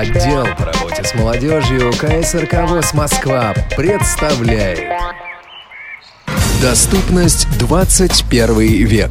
Отдел по работе с молодежью КСРК ВОЗ Москва представляет Доступность 21 век.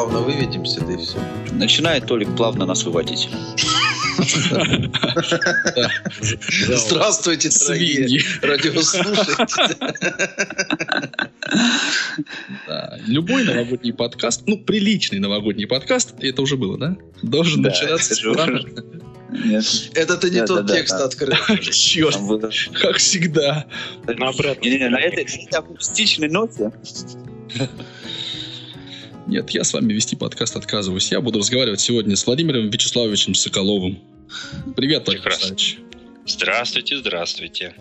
Плавно выведемся, да и все. Начинает Толик плавно нас выводить. Здравствуйте, дорогие радиослушатели. Любой новогодний подкаст, ну, приличный новогодний подкаст, это уже было, да? Должен начинаться это ты не Да, тот текст да. открыл. Черт, там было- как всегда. Не-не-не, на этой акустичной ноте Нет, я с вами вести подкаст отказываюсь. Я буду разговаривать сегодня с Владимиром Вячеславовичем Соколовым. Привет, Владимир. Вячеславович. Здравствуйте, здравствуйте.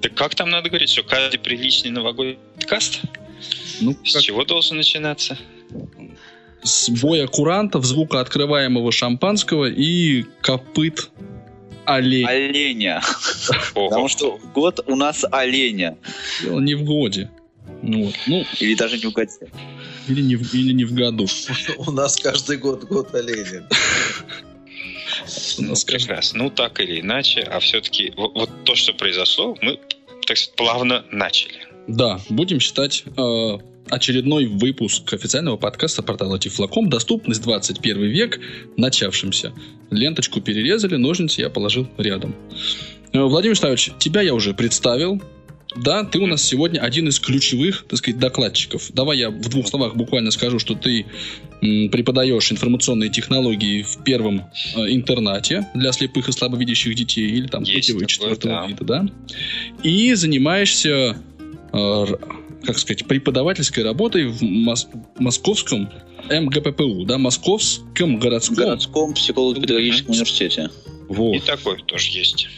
Так как там надо говорить, что каждый приличный новогодний подкаст? Ну, С как чего должен начинаться? с боя курантов, звука открываемого шампанского и копыт оленя. оленя. Потому что год у нас оленя. Дело не в годе. Ну, вот. ну Или даже не в годе. или, не в, или не в году. У нас каждый год год оленя. Ну, каждый- прекрасно. Ну, так или иначе, а все-таки вот, вот то, что произошло, мы, так сказать, плавно начали. Да, будем считать э, очередной выпуск официального подкаста портала Тифлоком «Доступность 21 век» начавшимся. Ленточку перерезали, ножницы я положил рядом. Э, Владимир Ставич, тебя я уже представил. Да, ты у нас сегодня один из ключевых, так сказать, докладчиков. Давай я в двух словах буквально скажу, что ты преподаешь информационные технологии в первом э, интернате для слепых и слабовидящих детей или там третьего и четвертого да. вида, да? И занимаешься э, как сказать, преподавательской работой в мос- московском МГППУ, да, Московском городском. городском психолого-педагогическом университете. Вот. И такое тоже есть.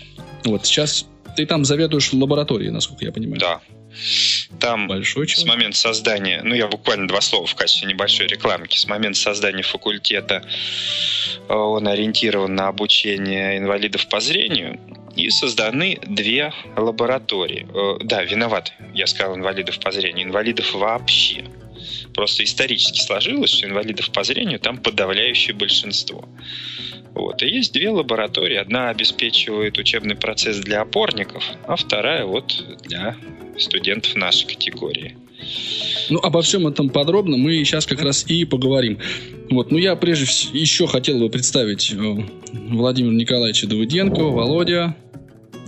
вот сейчас ты там заведуешь лабораторией, насколько я понимаю. Да. Там Большой с момента создания, ну я буквально два слова в качестве небольшой рекламки, с момента создания факультета э, он ориентирован на обучение инвалидов по зрению и созданы две лаборатории. Э, Да, виноват, я сказал инвалидов по зрению, инвалидов вообще. Просто исторически сложилось, что инвалидов по зрению там подавляющее большинство. Вот. И есть две лаборатории. Одна обеспечивает учебный процесс для опорников, а вторая вот для студентов нашей категории. Ну, обо всем этом подробно мы сейчас как раз и поговорим. Вот, ну, я прежде всего еще хотел бы представить э, Владимира Николаевича Давыденко, Володя,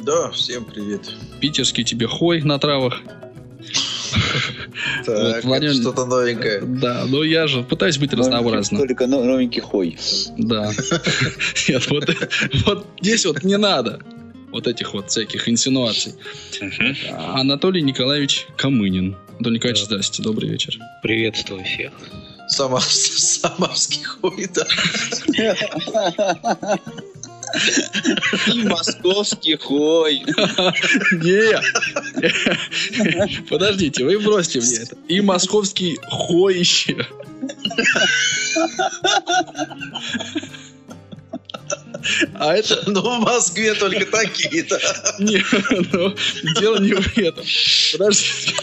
Да, всем привет. питерский тебе хой на травах. Так, это что-то новенькое. Да, но я же пытаюсь быть разнообразным. Только но- новенький хой. Да. Нет, вот, вот здесь вот не надо вот этих вот всяких инсинуаций. Анатолий Николаевич Камынин. Анатолий Николаевич, здрасте, добрый вечер. Приветствую всех. Сама, самарский хуй, да. И московский хой. Не! Подождите, вы бросьте мне это. И московский хоище. А это... Ну, в Москве только такие, да. Не, ну, дело не в этом. Подождите.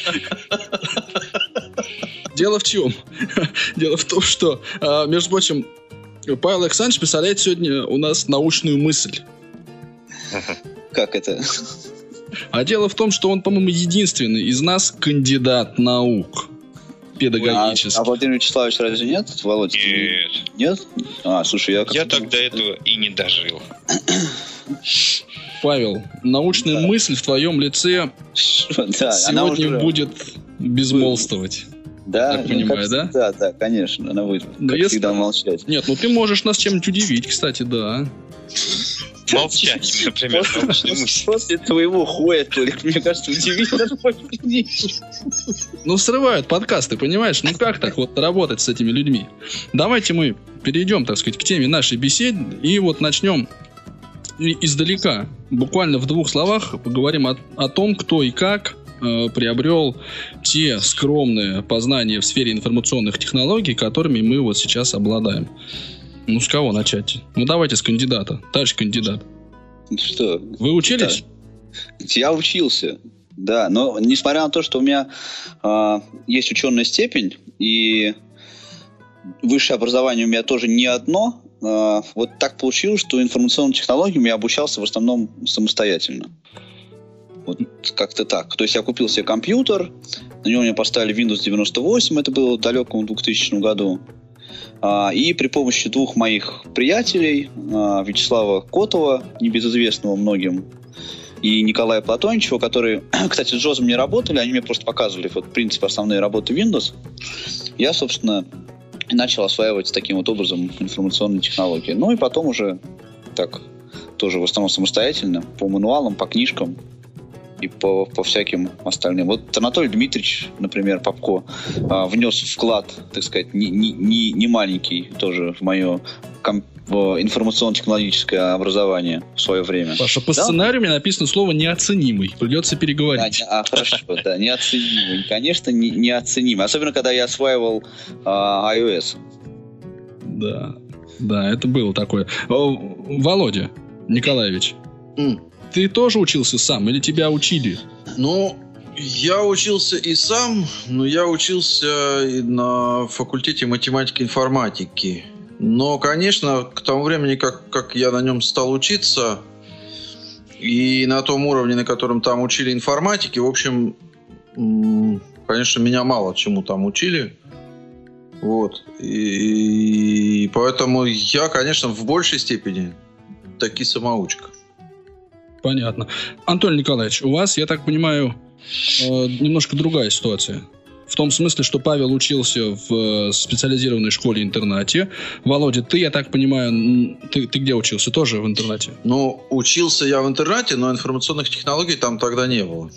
Дело в чем? Дело в том, что, а, между прочим, Павел Александрович представляет сегодня у нас научную мысль. Как это? А дело в том, что он, по-моему, единственный из нас кандидат наук А, педагогических. а Владимир Вячеславович разве нет? Володя? Нет, Нет? А, слушай, я... я так до этого и не дожил. Павел, научная Да. мысль в твоем лице Да, сегодня уже- будет безмолвствовать. Да, так ну, понимаю, как да? всегда, да, конечно, она будет, Да как если- всегда, молчать. Нет, ну ты можешь нас чем-нибудь удивить, кстати, да. Молчать, например. После твоего хуя, Толик, мне кажется, удивительно Ну, срывают подкасты, понимаешь? Ну, как так вот работать с этими людьми? Давайте мы перейдем, так сказать, к теме нашей беседы и вот начнем издалека. Буквально в двух словах поговорим о, о том, кто и как э, приобрел те скромные познания в сфере информационных технологий, которыми мы вот сейчас обладаем. Ну, с кого начать? Ну, давайте с кандидата. Товарищ кандидат. Что? Вы учились? Я учился, да, но несмотря на то, что у меня а, есть ученая степень и высшее образование у меня тоже не одно, а, вот так получилось, что информационным технологиям я обучался в основном самостоятельно. Вот как-то так. То есть я купил себе компьютер, на него мне поставили Windows 98, это было в далеком 2000 году. А, И при помощи двух моих приятелей, а, Вячеслава Котова, небезызвестного многим, и Николая Платончева, которые, кстати, с Джозом не работали, они мне просто показывали вот принципы основные работы Windows. Я, собственно, начал осваивать таким вот образом информационные технологии. Ну и потом уже так тоже в основном самостоятельно, по мануалам, по книжкам и по, по всяким остальным. Вот Анатолий Дмитриевич, например, Попко, а, внес вклад, так сказать, не, не, не, не маленький тоже в мое ком- в информационно-технологическое образование в свое время. Паша, по Да. сценарию меня написано слово неоценимый. Придется Да, переговорить. не- а, хорошо, да, неоценимый. Конечно, не, неоценимый. Особенно, когда я осваивал а, iOS. Да, да, это было такое. Володя Николаевич, М. ты тоже учился сам или тебя учили? Ну, я учился и сам, но я учился и на факультете математики и информатики. Но, конечно, к тому времени, как, как я на нем стал учиться, и на том уровне, на котором там учили информатики, в общем, конечно, меня мало чему там учили. Вот. И, и поэтому я, конечно, в большей степени таки самоучка. Понятно. Антон Николаевич, у вас, я так понимаю, э, немножко другая ситуация. В том смысле, что Павел учился в э, специализированной школе-интернате. Володя, ты, я так понимаю, ты, ты где учился? Тоже в интернате? Ну, учился я в интернете, но информационных технологий там тогда не было.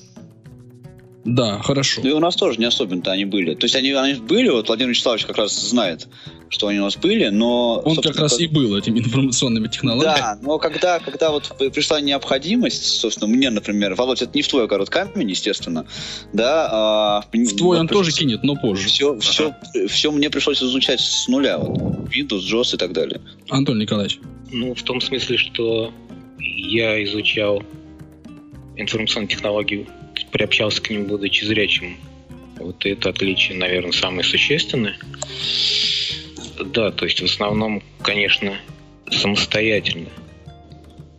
Да, хорошо. Ну и у нас тоже не особенно-то они были. То есть они, они были, вот Владимир Вячеславович как раз знает, что они у нас были, но... Он как раз и был этими информационными технологиями. Да, но когда, когда вот пришла необходимость, собственно, мне, например, Володь, это не в твой огород камень, естественно, да. а, В твой он вот тоже пришлось- кинет, но позже. Все, все, все мне пришлось изучать с нуля. Вот. Windows, JOS и так далее. Антон Николаевич. Ну, в том смысле, что я изучал информационные технологии, приобщался к ним, будучи зрячим. Вот это отличие, наверное, самое существенное. Да, то есть в основном, конечно, самостоятельно,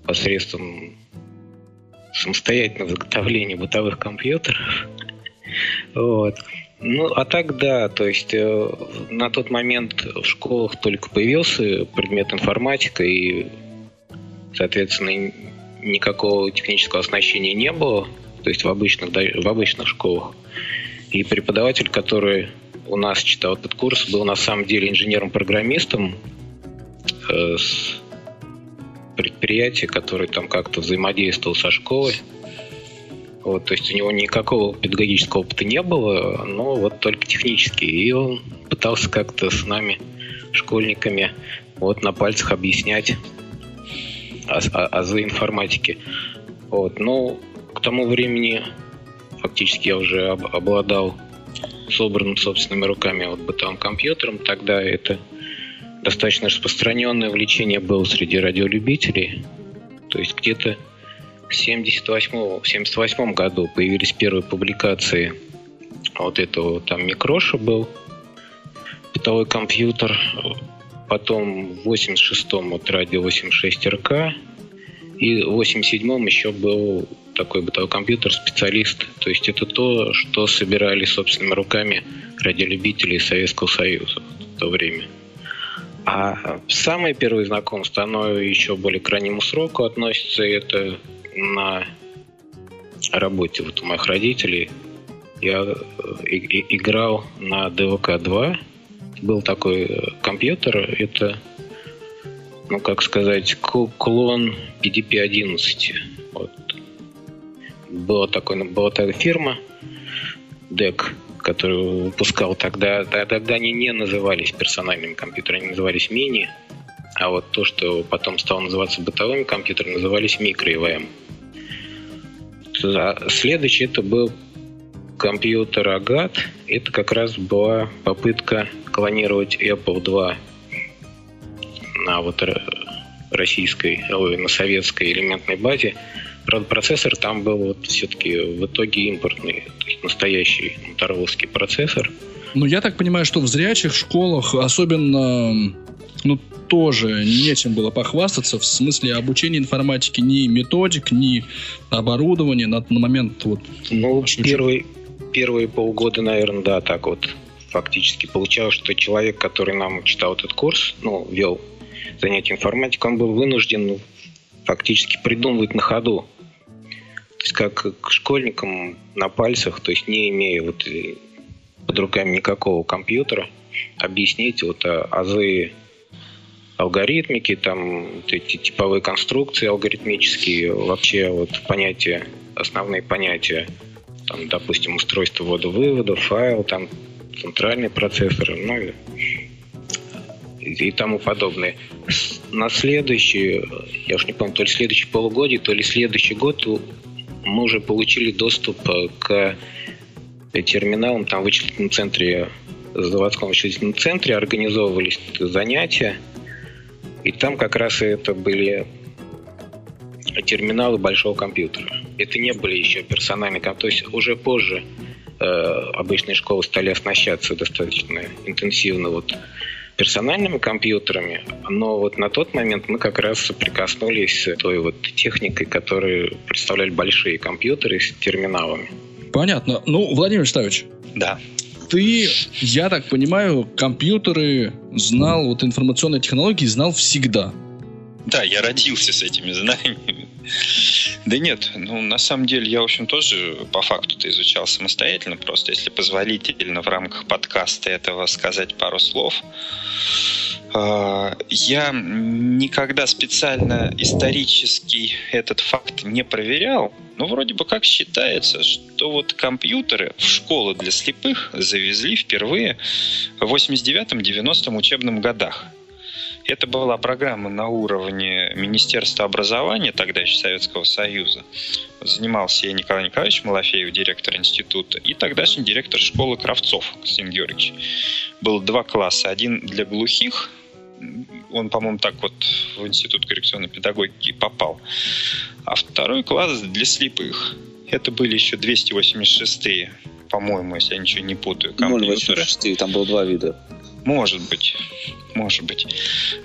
посредством самостоятельного заготовления бытовых компьютеров. Вот. Ну, а так да, то есть э, на тот момент в школах только появился предмет информатика, и, соответственно, никакого технического оснащения не было, то есть в обычных, в обычных школах. И преподаватель, который у нас читал этот курс, был на самом деле инженером-программистом э, с предприятия, который там как-то взаимодействовал со школой. Вот, то есть у него никакого педагогического опыта не было, но вот только технический. И он пытался как-то с нами, школьниками, вот на пальцах объяснять аз- азы информатики. Вот, ну, к тому времени фактически я уже об- обладал собранным собственными руками вот бытовым компьютером. Тогда это достаточно распространенное увлечение было среди радиолюбителей. То есть где-то в 78 в 78 году появились первые публикации вот этого там микроша был бытовой компьютер потом в 86-м вот радио 86 РК и в 87-м еще был такой бытовой компьютер специалист то есть это то что собирали собственными руками радиолюбители Советского Союза в то время а самое первое знакомство, оно еще более к раннему сроку относится, это на работе вот у моих родителей. Я э, и- и- играл на ДВК-2. Был такой э, компьютер, это ну, как сказать, клон PDP-11. Вот. Была, такой, была такая фирма, DEC, который выпускал тогда, тогда они не назывались персональными компьютерами, они назывались мини, а вот то, что потом стало называться бытовыми компьютерами, назывались микро-ИВМ. Следующий это был компьютер Агат. Это как раз была попытка клонировать Apple II на вот российской, ой, на советской элементной базе. Правда, процессор там был вот все-таки в итоге импортный, то есть настоящий мотороловский процессор. Ну, я так понимаю, что в зрячих школах особенно ну, тоже нечем было похвастаться в смысле обучения информатики ни методик, ни оборудования на, на момент вот. Ну, первый, первые полгода, наверное, да, так вот фактически получалось, что человек, который нам читал этот курс, ну, вел занятие информатикой, он был вынужден ну, фактически придумывать на ходу. То есть как к школьникам на пальцах, то есть не имея вот под руками никакого компьютера, объяснить вот а, азы алгоритмики, там эти типовые конструкции алгоритмические, вообще вот понятия, основные понятия, там, допустим, устройство ввода-вывода, файл, там центральный процессор, ну и, и тому подобное. На следующий, я уж не помню, то ли следующий полугодие, то ли следующий год мы уже получили доступ э, к терминалам там в вычислительном центре, в заводском вычислительном центре организовывались занятия, и там как раз это были терминалы большого компьютера. Это не были еще персональные то есть уже позже э, обычные школы стали оснащаться достаточно интенсивно вот персональными компьютерами, но вот на тот момент мы как раз соприкоснулись с той вот техникой, которую представляли большие компьютеры с терминалами. Понятно. Ну, Владимир Ставич. Да. Ты, я так понимаю, компьютеры знал, вот информационные технологии знал всегда. Да, я родился с этими знаниями. Да нет, ну на самом деле я, в общем, тоже по факту-то изучал самостоятельно, просто если позволительно в рамках подкаста этого сказать пару слов. А, я никогда специально исторически этот факт не проверял, но вроде бы как считается, что вот компьютеры в школы для слепых завезли впервые в 89-90 учебном годах. Это была программа на уровне Министерства образования, тогда еще Советского Союза. Занимался я Николай Николаевич Малафеев, директор института, и тогдашний директор школы Кравцов, Константин Георгиевич. Было два класса. Один для глухих, он, по-моему, так вот в Институт коррекционной педагогики попал. А второй класс для слепых. Это были еще 286-е, по-моему, если я ничего не путаю, компьютеры. 086, там было два вида. Может быть, может быть.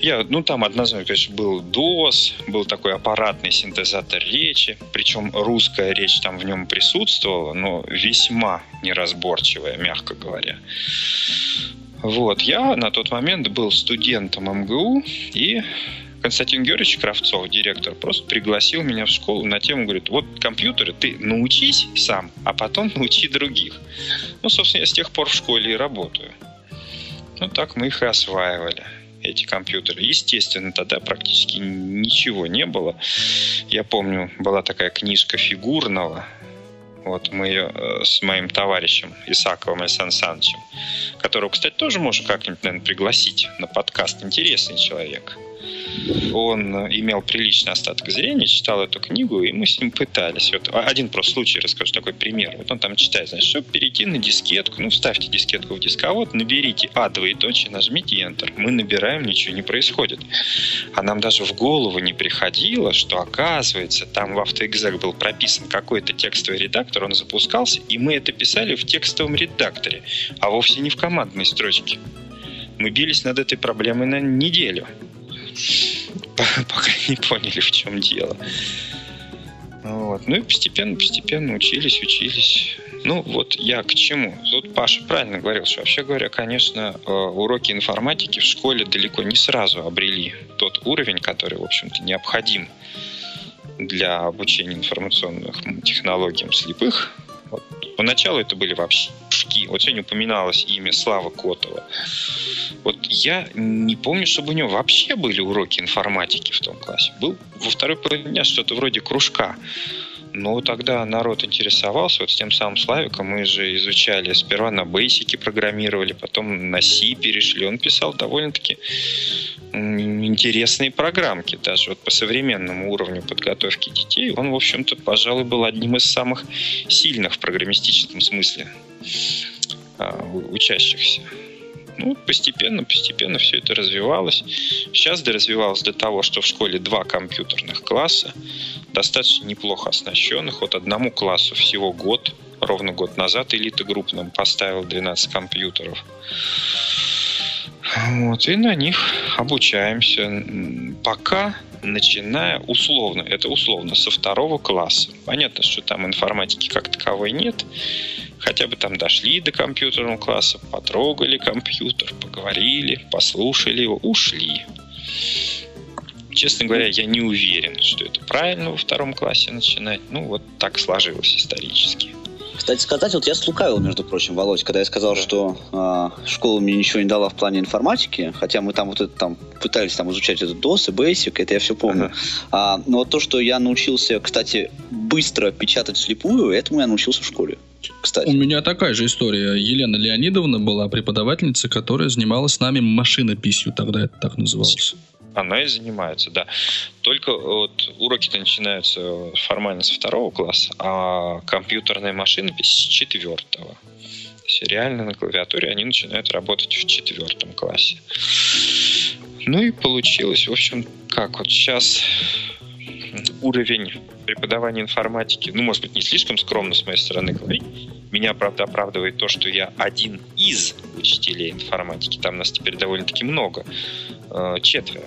Я, ну, там однозначно, конечно, был DOS, был такой аппаратный синтезатор речи, причем русская речь там в нем присутствовала, но весьма неразборчивая, мягко говоря. Вот, я на тот момент был студентом МГУ, и Константин Георгиевич Кравцов, директор, просто пригласил меня в школу на тему, говорит, вот компьютеры ты научись сам, а потом научи других. Ну, собственно, я с тех пор в школе и работаю. Ну, так мы их и осваивали эти компьютеры. Естественно, тогда практически ничего не было. Я помню, была такая книжка Фигурного. Вот мы ее э, с моим товарищем Исаковым Александром Александровичем, которого, кстати, тоже можно как-нибудь, наверное, пригласить на подкаст. Интересный человек он имел приличный остаток зрения, читал эту книгу, и мы с ним пытались. Вот один просто случай расскажу, такой пример. Вот он там читает, значит, чтобы перейти на дискетку, ну, вставьте дискетку в дисковод, наберите А двоеточие, нажмите Enter. Мы набираем, ничего не происходит. А нам даже в голову не приходило, что оказывается, там в AutoExec был прописан какой-то текстовый редактор, он запускался, и мы это писали в текстовом редакторе, а вовсе не в командной строчке. Мы бились над этой проблемой на неделю. Пока не поняли, в чем дело. Вот. Ну и постепенно, постепенно учились, учились. Ну вот я к чему? Тут Паша правильно говорил, что вообще говоря, конечно, э, уроки информатики в школе далеко не сразу обрели тот уровень, который, в общем-то, необходим для обучения информационным технологиям слепых. Вот Поначалу это были вообще шки. Вот сегодня упоминалось имя Славы Котова. Вот я не помню, чтобы у него вообще были уроки информатики в том классе. Был во второй половине дня что-то вроде кружка. Но тогда народ интересовался, вот с тем самым Славиком мы же изучали, сперва на Basic программировали, потом на C перешли. Он писал довольно-таки интересные программки, даже вот по современному уровню подготовки детей. Он, в общем-то, пожалуй, был одним из самых сильных в программистическом смысле а, учащихся. Ну, постепенно, постепенно все это развивалось. Сейчас доразвивалось до того, что в школе два компьютерных класса, достаточно неплохо оснащенных. Вот одному классу всего год, ровно год назад элита групп нам поставил 12 компьютеров. Вот, и на них обучаемся. Пока начиная условно, это условно, со второго класса. Понятно, что там информатики как таковой нет. Хотя бы там дошли до компьютерного класса, потрогали компьютер, поговорили, послушали его, ушли. Честно говоря, я не уверен, что это правильно во втором классе начинать. Ну, вот так сложилось исторически. Кстати сказать, вот я слукавил, между прочим, Володь, когда я сказал, что э, школа мне ничего не дала в плане информатики, хотя мы там вот это там пытались там изучать этот DOS и Basic, это я все помню. Ага. А, но вот то, что я научился, кстати, быстро печатать слепую, этому я научился в школе. Кстати. У меня такая же история. Елена Леонидовна была преподавательница, которая занималась с нами машинописью, тогда это так называлось. Она и занимается, да. Только вот уроки-то начинаются формально со второго класса, а компьютерная машинопись с четвертого. То есть реально на клавиатуре они начинают работать в четвертом классе. Ну и получилось, в общем, как вот сейчас уровень преподавания информатики, ну, может быть, не слишком скромно с моей стороны говорить, меня, правда, оправдывает то, что я один из учителей информатики. Там нас теперь довольно-таки много. Э, четверо.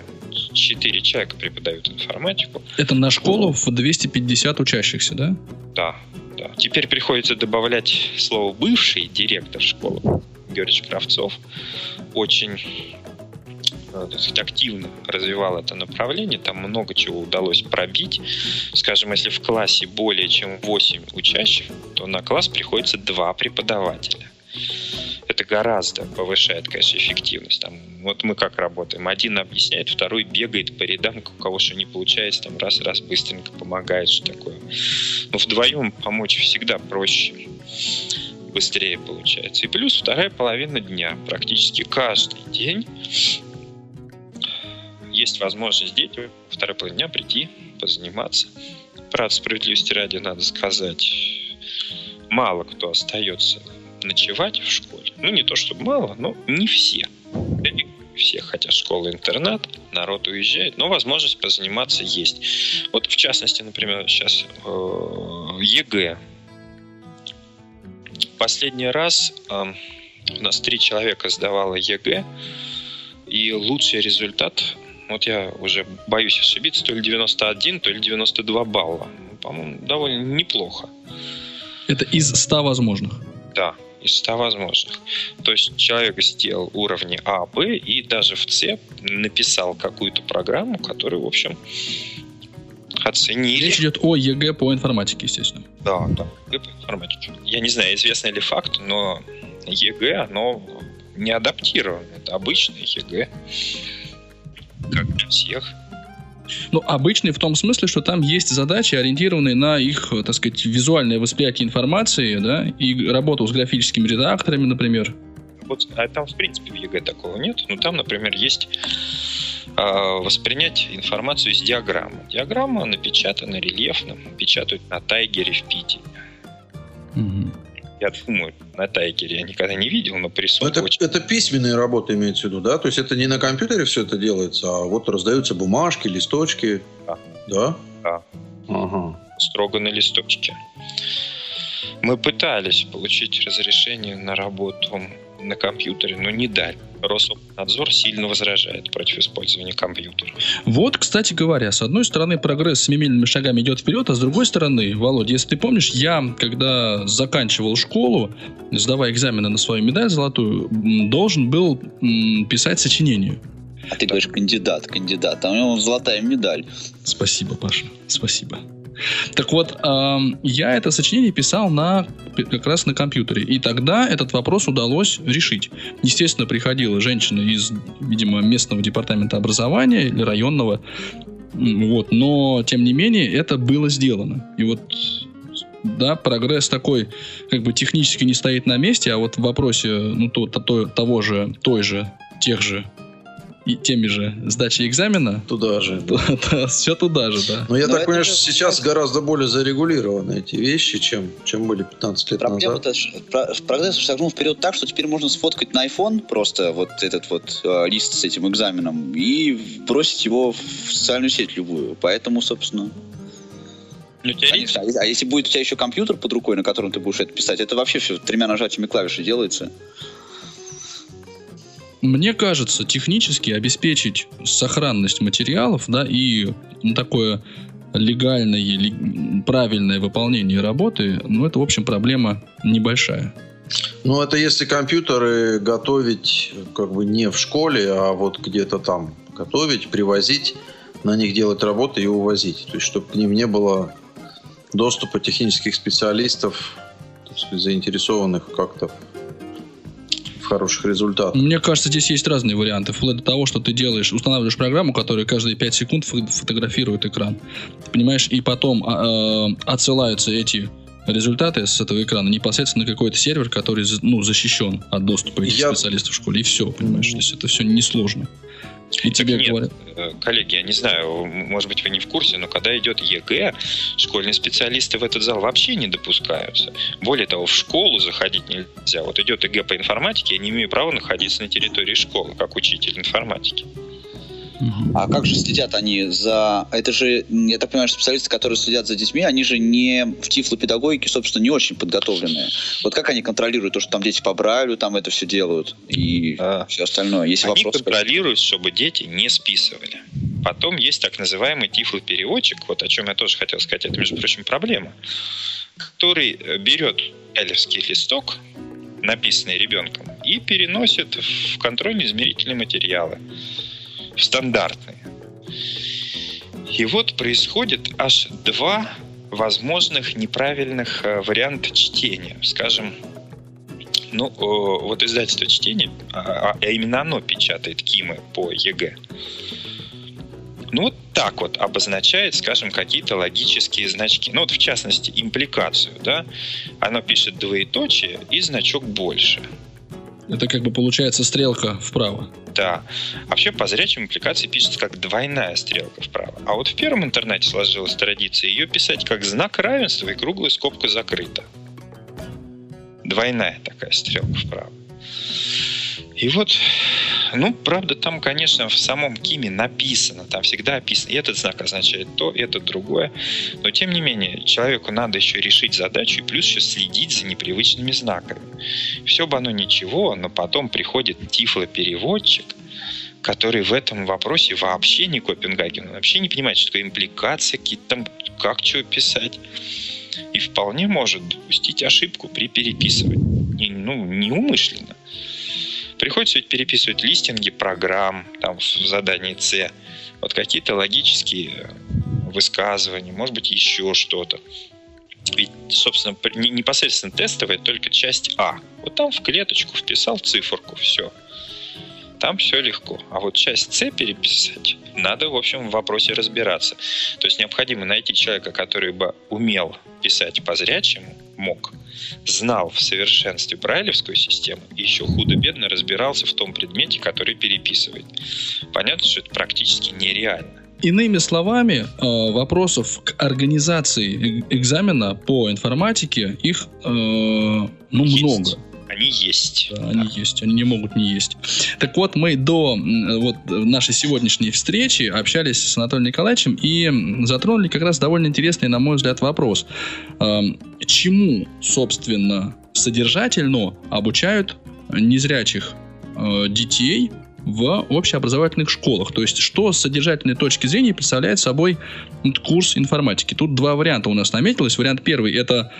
Четыре человека преподают информатику. Это на школу в 250 учащихся, да? Да, да. Теперь приходится добавлять слово «бывший директор школы» Георгий Кравцов. Очень так сказать, активно развивал это направление, там много чего удалось пробить. Скажем, если в классе более чем 8 учащих, то на класс приходится 2 преподавателя. Это гораздо повышает, конечно, эффективность. Там, вот мы как работаем. Один объясняет, второй бегает по рядам, у кого что не получается, там раз-раз быстренько помогает, что такое. Но вдвоем помочь всегда проще быстрее получается. И плюс вторая половина дня. Практически каждый день есть возможность детям второй половине дня прийти, позаниматься. Правда, справедливости ради надо сказать, мало кто остается ночевать в школе. Ну, не то чтобы мало, но не все. Не все, хотя школа-интернат, народ уезжает, но возможность позаниматься есть. Вот в частности, например, сейчас э, ЕГЭ. Последний раз э, у нас три человека сдавало ЕГЭ, и лучший результат вот я уже боюсь ошибиться, то ли 91, то ли 92 балла. По-моему, довольно неплохо. Это из 100 возможных? Да, из 100 возможных. То есть человек сделал уровни А, Б и даже в С написал какую-то программу, которую, в общем, оценили. Речь идет о ЕГЭ по информатике, естественно. Да, да, ЕГЭ по информатике. Я не знаю, известный ли факт, но ЕГЭ, оно не адаптировано. Это обычное ЕГЭ как для всех. Ну, обычный в том смысле, что там есть задачи, ориентированные на их, так сказать, визуальное восприятие информации, да, и работу с графическими редакторами, например. Вот, а там, в принципе, в ЕГЭ такого нет. Ну, там, например, есть э, воспринять информацию из диаграммы. Диаграмма напечатана рельефно, печатают на тайгере в Питере. Я думаю, на тайгере я никогда не видел, но присутствует. Это, очень... это письменные работы имеется в виду, да? То есть это не на компьютере все это делается, а вот раздаются бумажки, листочки. Да. Да? Да. Ага. Строго на листочке. Мы пытались получить разрешение на работу на компьютере, но не дали. Рособнадзор сильно возражает против использования компьютера. Вот, кстати говоря, с одной стороны прогресс семимильными шагами идет вперед, а с другой стороны, Володя, если ты помнишь, я, когда заканчивал школу, сдавая экзамены на свою медаль золотую, должен был писать сочинение. А ты говоришь кандидат, кандидат, а у него золотая медаль. Спасибо, Паша, спасибо. Так вот, эм, я это сочинение писал на как раз на компьютере. И тогда этот вопрос удалось решить. Естественно, приходила женщина из, видимо, местного департамента образования или районного. Вот, но, тем не менее, это было сделано. И вот да, прогресс такой, как бы технически не стоит на месте, а вот в вопросе, ну, то, то, того же, той же, тех же и теми же сдачи экзамена. Туда же. все туда же, да. Но я Но так понимаю, что сейчас гораздо более зарегулированы эти вещи, чем, чем были 15 лет Проблема назад. Прогресс шагнул вперед так, что теперь можно сфоткать на iPhone просто вот этот вот э, лист с этим экзаменом и бросить его в социальную сеть любую. Поэтому, собственно, ну, Конечно. А, а если будет у тебя еще компьютер под рукой, на котором ты будешь это писать, это вообще все тремя нажатиями клавиши делается. Мне кажется, технически обеспечить сохранность материалов, да, и такое легальное, правильное выполнение работы, ну, это, в общем, проблема небольшая. Ну, это если компьютеры готовить как бы не в школе, а вот где-то там готовить, привозить, на них делать работы и увозить. То есть, чтобы к ним не было доступа технических специалистов, так сказать, заинтересованных как-то хороших результатах. Мне кажется, здесь есть разные варианты. Вплоть до того, что ты делаешь, устанавливаешь программу, которая каждые 5 секунд фотографирует экран. Ты понимаешь, и потом э, отсылаются эти результаты с этого экрана непосредственно на какой-то сервер, который ну, защищен от доступа этих Я... специалистов в школе. И все, понимаешь? То есть это все несложно. И тебе нет, говорят. Э, коллеги, я не знаю, может быть, вы не в курсе, но когда идет ЕГЭ, школьные специалисты в этот зал вообще не допускаются. Более того, в школу заходить нельзя. Вот идет ЕГЭ по информатике, я не имею права находиться на территории школы, как учитель информатики. А как же следят они за... Это же, я так понимаю, специалисты, которые следят за детьми, они же не в тифлопедагогике, собственно, не очень подготовленные. Вот как они контролируют то, что там дети по Брайлю там это все делают и а, все остальное? Если они вопрос, контролируют, чтобы дети не списывали. Потом есть так называемый тифлопереводчик, вот о чем я тоже хотел сказать, это, между прочим, проблема, который э, берет элевский листок, написанный ребенком, и переносит в контрольно-измерительные материалы стандартные. И вот происходит аж два возможных неправильных э, варианта чтения. Скажем, ну, вот издательство чтения, а, а, а именно оно печатает КИМы по ЕГЭ. Ну, вот так вот обозначает, скажем, какие-то логические значки. Ну, вот в частности, импликацию, да. Оно пишет двоеточие и значок больше. Это как бы получается стрелка вправо. Да. Вообще по зрячим импликации пишется как двойная стрелка вправо. А вот в первом интернете сложилась традиция ее писать как знак равенства и круглая скобка закрыта. Двойная такая стрелка вправо. И вот, ну, правда, там, конечно, в самом Киме написано, там всегда описано, и этот знак означает то, это другое, но, тем не менее, человеку надо еще решить задачу и плюс еще следить за непривычными знаками. Все бы оно ничего, но потом приходит тифлопереводчик, который в этом вопросе вообще не Копенгаген, вообще не понимает, что такое импликация, какие там, как что писать. И вполне может допустить ошибку при переписывании. Ну, неумышленно. Приходится ведь переписывать листинги программ там, в задании C. Вот какие-то логические э, высказывания, может быть, еще что-то. Ведь, собственно, непосредственно тестовая только часть А. Вот там в клеточку вписал циферку, все. Там все легко. А вот часть С переписать, надо, в общем, в вопросе разбираться. То есть необходимо найти человека, который бы умел писать по зрячему, мог, знал в совершенстве брайлевскую систему и еще худо-бедно разбирался в том предмете, который переписывает. Понятно, что это практически нереально. Иными словами, э, вопросов к организации экзамена по информатике их э, ну, много. Они есть. Да, они есть, они не могут не есть. Так вот, мы до вот, нашей сегодняшней встречи общались с Анатолием Николаевичем и затронули как раз довольно интересный, на мой взгляд, вопрос. Эм, чему, собственно, содержательно обучают незрячих э, детей в общеобразовательных школах. То есть, что с содержательной точки зрения представляет собой курс информатики. Тут два варианта у нас наметилось. Вариант первый – это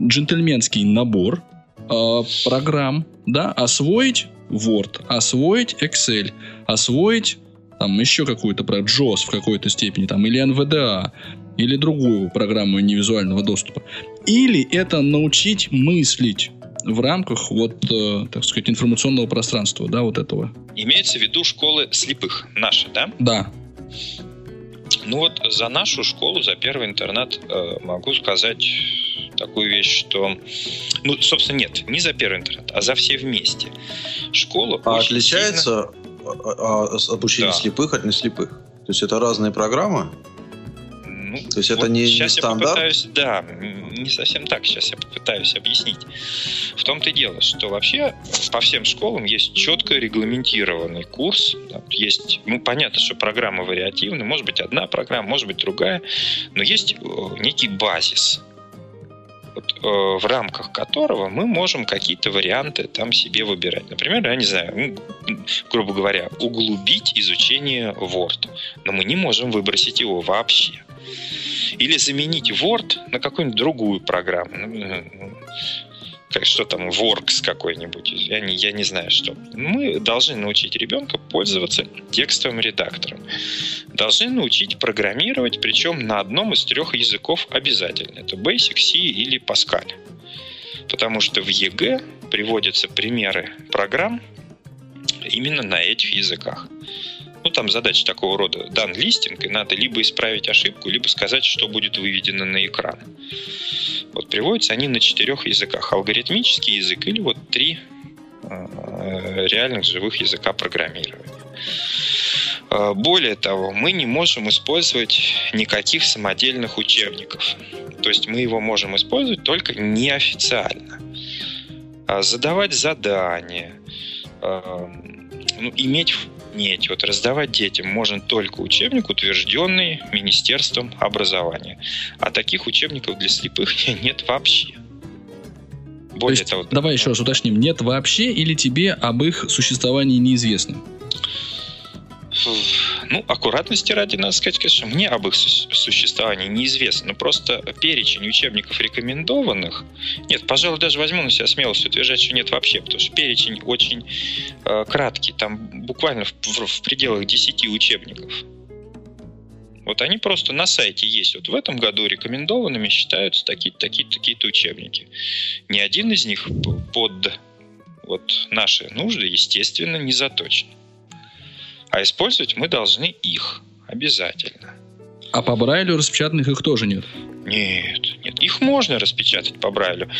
джентльменский набор э, программ, да, освоить Word, освоить Excel, освоить там еще какую-то про JOS в какой-то степени, там, или NVDA, или другую программу невизуального доступа. Или это научить мыслить в рамках вот, э, так сказать, информационного пространства, да, вот этого. Имеется в виду школы слепых, наши, да? Да. Ну вот за нашу школу, за первый интернат э, могу сказать такую вещь, что... Ну, собственно, нет, не за первый интернат, а за все вместе. Школа А отличается а, обучение Да. слепых от неслепых? То есть это разные программы? Ну, То есть это не- не сейчас стандарт? я попытаюсь, да, не совсем так. Сейчас я попытаюсь объяснить. В том-то и дело, что вообще по всем школам есть четко регламентированный курс. Есть, ну, понятно, что программа вариативная. Может быть, одна программа, может быть, другая. Но есть э, некий базис, вот, э, в рамках которого мы можем какие-то варианты там себе выбирать. Например, я не знаю, ну, грубо говоря, углубить изучение Word. Но мы не можем выбросить его вообще. Или заменить Word на какую-нибудь другую программу. Ну, как что там, Works какой-нибудь. Я не, я не знаю, что. Мы должны научить ребенка пользоваться текстовым редактором. Должны научить программировать, причем на одном из трех языков обязательно. Это Basic, C или Pascal. Потому что в ЕГЭ приводятся примеры программ именно на этих языках. Ну, там задача такого рода. Дан листинг, и надо либо исправить ошибку, либо сказать, что будет выведено на экран. Вот приводятся они на четырех языках. Алгоритмический язык или вот три э, реальных живых языка программирования. Э, Более того, мы не можем использовать никаких самодельных учебников. То есть мы его можем использовать только неофициально. А Задавать задания, э, ну, иметь иметь, вот раздавать детям можно только учебник, утвержденный Министерством образования. А таких учебников для слепых нет вообще. То Более есть, того, давай еще раз уточним, нет вообще или тебе об их существовании неизвестно? Ну, аккуратности ради, надо сказать, конечно, мне об их су- существовании неизвестно. Но просто перечень учебников рекомендованных... Нет, пожалуй, даже возьму на себя смелость утверждать, что нет вообще, потому что перечень очень э, краткий. Там буквально в, в- в пределах 10 учебников. Вот они просто на сайте есть. Вот в этом году рекомендованными считаются такие-то, такие-то, такие-то учебники. Ни один из них под вот наши нужды, естественно, не заточен. А использовать мы должны их обязательно. А по Брайлю распечатанных их тоже нет. Нет, нет, их можно распечатать по Брайлю.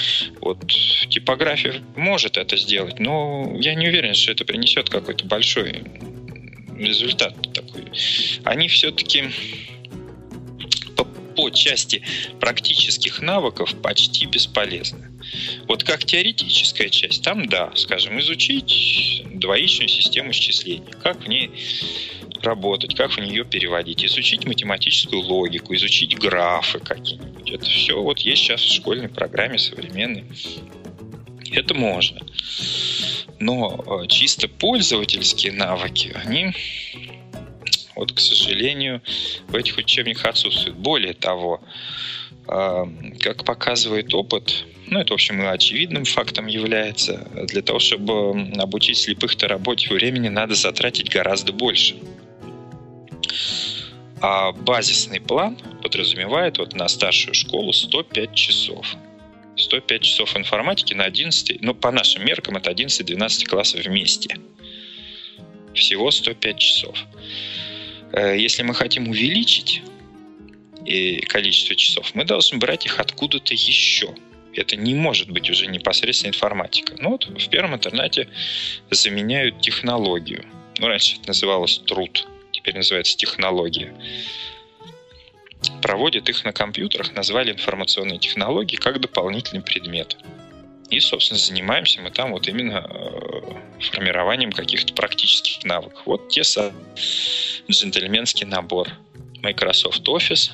Вот типография может это сделать, но я не уверен, что это принесет какой-то большой результат такой. Они все-таки по, по части практических навыков почти бесполезны. Вот как теоретическая часть, там да, скажем, изучить двоичную систему счисления, как в ней работать, как в нее переводить, изучить математическую логику, изучить графы какие-нибудь. Это все вот есть сейчас в школьной программе современной. Это можно. Но э, чисто пользовательские навыки, они вот, к сожалению, в этих учебниках отсутствуют. Более того, э, как показывает опыт, ну, это, в общем, и очевидным фактом является, для того, чтобы обучить слепых-то работе времени, надо затратить гораздо больше. А базисный план подразумевает вот на старшую школу 105 часов. 105 часов информатики на 11, ну, по нашим меркам, это 11-12 классов вместе. Всего 105 часов. Э, Если мы хотим увеличить э, количество часов, мы должны брать их откуда-то еще. Это не может быть уже непосредственно информатика. Ну вот в первом интернете заменяют технологию. Ну, раньше это называлось труд, теперь называется технология. Проводят их на компьютерах, назвали информационные технологии как дополнительный предмет. И, собственно, занимаемся мы там вот именно э, формированием каких-то практических навыков. Вот те джентльменский набор. Microsoft Office,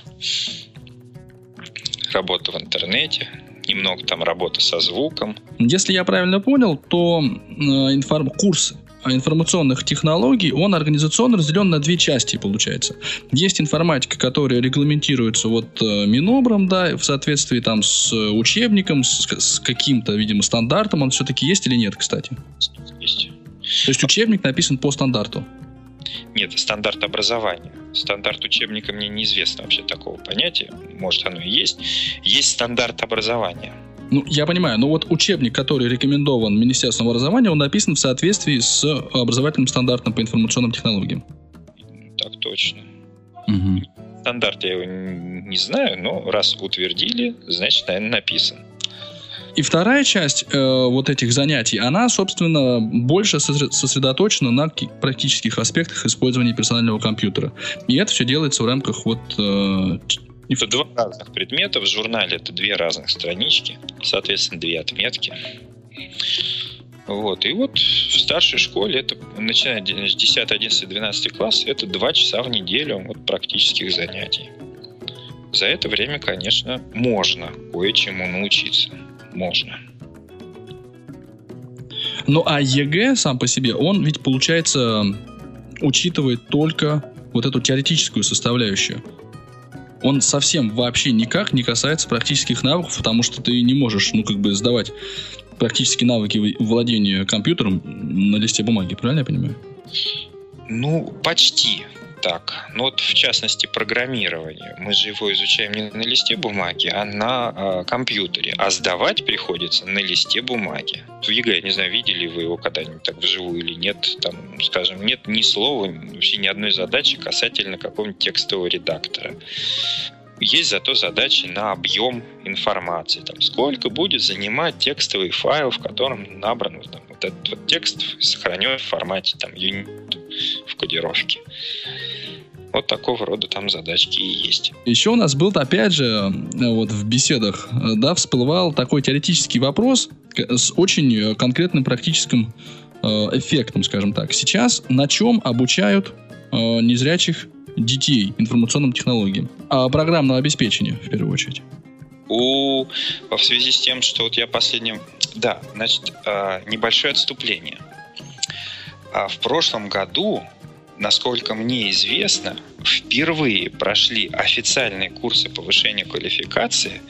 работа в интернете, немного там работы со звуком. Если я правильно понял, то э, информ- курс информационных технологий, он организационно разделен на две части, получается. Есть информатика, которая регламентируется вот э, Минобром, да, в соответствии там с учебником, с, с каким-то, видимо, стандартом. Он все-таки есть или нет, кстати? Есть. То есть учебник написан по стандарту. Нет, стандарт образования. Стандарт учебника мне неизвестно вообще такого понятия. Может, оно и есть. Есть стандарт образования. Ну, я понимаю, но вот учебник, который рекомендован Министерством образования, он написан в соответствии с образовательным стандартом по информационным технологиям. Так точно. Угу. Стандарт я его не знаю, но раз утвердили, значит, наверное, написан. И вторая часть э, вот этих занятий, она, собственно, больше сосредоточена на практических аспектах использования персонального компьютера. И это все делается в рамках вот... Э, это два разных предмета. В журнале это две разных странички, соответственно, две отметки. Вот. И вот в старшей школе, это начиная с 10, 11, 12 класс, это два часа в неделю вот, практических занятий. За это время, конечно, можно кое-чему научиться можно. Ну а ЕГЭ сам по себе, он ведь получается учитывает только вот эту теоретическую составляющую. Он совсем вообще никак не касается практических навыков, потому что ты не можешь, ну, как бы сдавать практические навыки владения компьютером на листе бумаги, правильно я понимаю? Ну, почти так. Ну вот в частности программирование. Мы же его изучаем не на листе бумаги, а на э, компьютере. А сдавать приходится на листе бумаги. В ЕГЭ, я не знаю, видели вы его когда-нибудь так вживую или нет. Там, скажем, нет ни слова, вообще ни одной задачи касательно какого-нибудь текстового редактора. Есть зато задачи на объем информации. Там, сколько будет занимать текстовый файл, в котором набран там, вот этот вот текст, сохранен в формате там, юнит в кодировке. Вот такого рода там задачки и есть. Еще у нас был, опять же, вот в беседах, да, всплывал такой теоретический вопрос с очень конкретным практическим э, эффектом, скажем так. Сейчас на чем обучают э, незрячих детей информационным технологиям? А программного обеспечения, в первую очередь. У, в связи с тем, что вот я последним... Да, значит, э, небольшое отступление. А в прошлом году насколько мне известно, впервые прошли официальные курсы повышения квалификации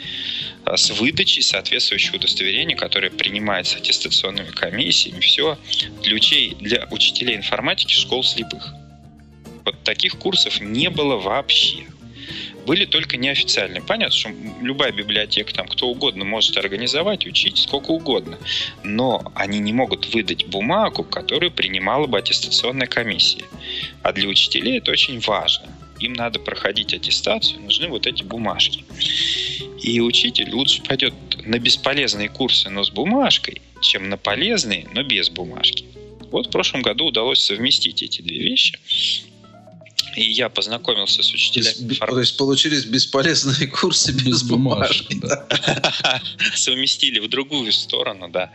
а, с выдачей соответствующего удостоверения, которое принимается аттестационными комиссиями, все для, учей, для учителей информатики школ слепых. Вот таких курсов не было вообще были только неофициальные. Понятно, что любая библиотека, там кто угодно может организовать, учить сколько угодно. Но они не могут выдать бумагу, которую принимала бы аттестационная комиссия. А для учителей это очень важно. Им надо проходить аттестацию, нужны вот эти бумажки. И учитель лучше пойдет на бесполезные курсы, но с бумажкой, чем на полезные, но без бумажки. Вот в прошлом году удалось совместить эти две вещи. И я познакомился с учителями. Без, то есть получились бесполезные курсы без, без бумажки. Да. Совместили в другую сторону, да.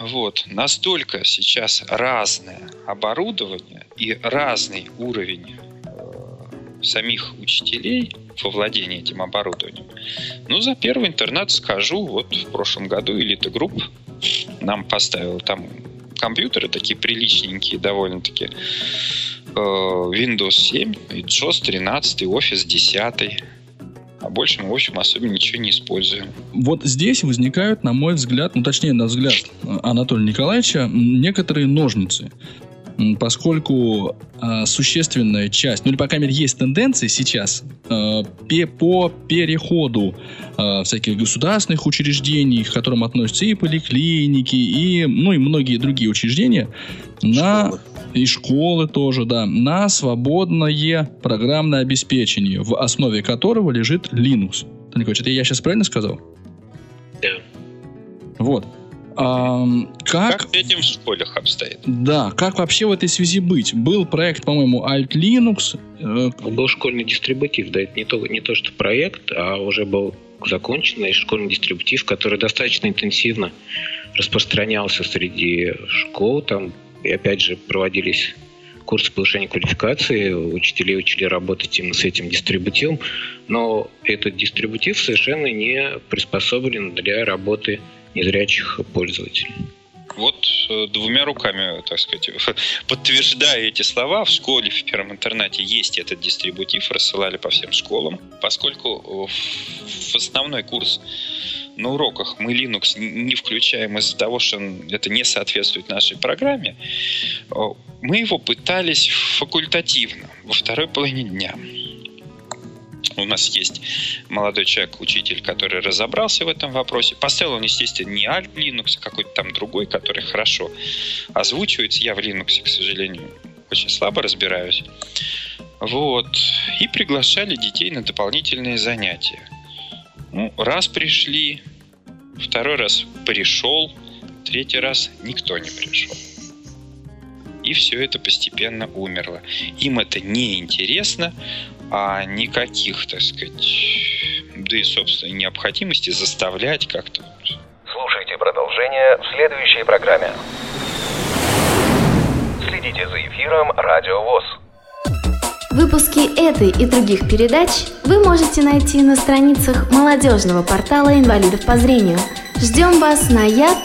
Вот. Настолько сейчас разное оборудование и разный уровень э, самих учителей во владении этим оборудованием. Ну, за первый интернат скажу, вот в прошлом году Элита Групп нам поставил там компьютеры такие приличненькие довольно-таки Э, Windows 7, JAWS 13, Office 10. А больше мы, в общем, особенно ничего не используем. Вот здесь возникают, на мой взгляд, ну, точнее, на взгляд Анатолия Николаевича, некоторые ножницы поскольку э, существенная часть, ну или, по крайней мере, есть тенденции сейчас э, по переходу э, всяких государственных учреждений, к которым относятся и поликлиники, и, ну, и многие другие учреждения, на и школы тоже, да, на свободное программное обеспечение, в основе которого лежит Linux. Николаевич, это я сейчас правильно сказал? Да. Вот. А, как... как с этим в школах обстоит? Да, как вообще в этой связи быть? Был проект, по-моему, Alt Linux. Э, был школьный дистрибутив, да, это не то, не то, что проект, а уже был законченный школьный дистрибутив, который достаточно интенсивно распространялся среди школ, там, и опять же проводились курсы повышения квалификации, учителей учили работать именно с этим дистрибутивом, но этот дистрибутив совершенно не приспособлен для работы незрячих пользователей. Вот э, двумя руками, так сказать, подтверждая эти слова, в школе, в первом интернате есть этот дистрибутив, рассылали по всем школам, поскольку в основной курс на уроках мы Linux не включаем из-за того, что это не соответствует нашей программе, мы его пытались факультативно во второй половине дня. У нас есть молодой человек, учитель, который разобрался в этом вопросе. Поставил он, естественно, не Alt Linux, а какой-то там другой, который хорошо озвучивается. Я в Linux, к сожалению, очень слабо разбираюсь. Вот. И приглашали детей на дополнительные занятия. Ну, раз пришли, второй раз пришел, третий раз никто не пришел. И все это постепенно умерло. Им это не интересно, а никаких, так сказать, да и, собственно, необходимости заставлять как-то. Слушайте продолжение в следующей программе. Следите за эфиром Радио ВОЗ. Выпуски этой и других передач вы можете найти на страницах молодежного портала инвалидов по зрению. Ждем вас на я.ксрк.ру.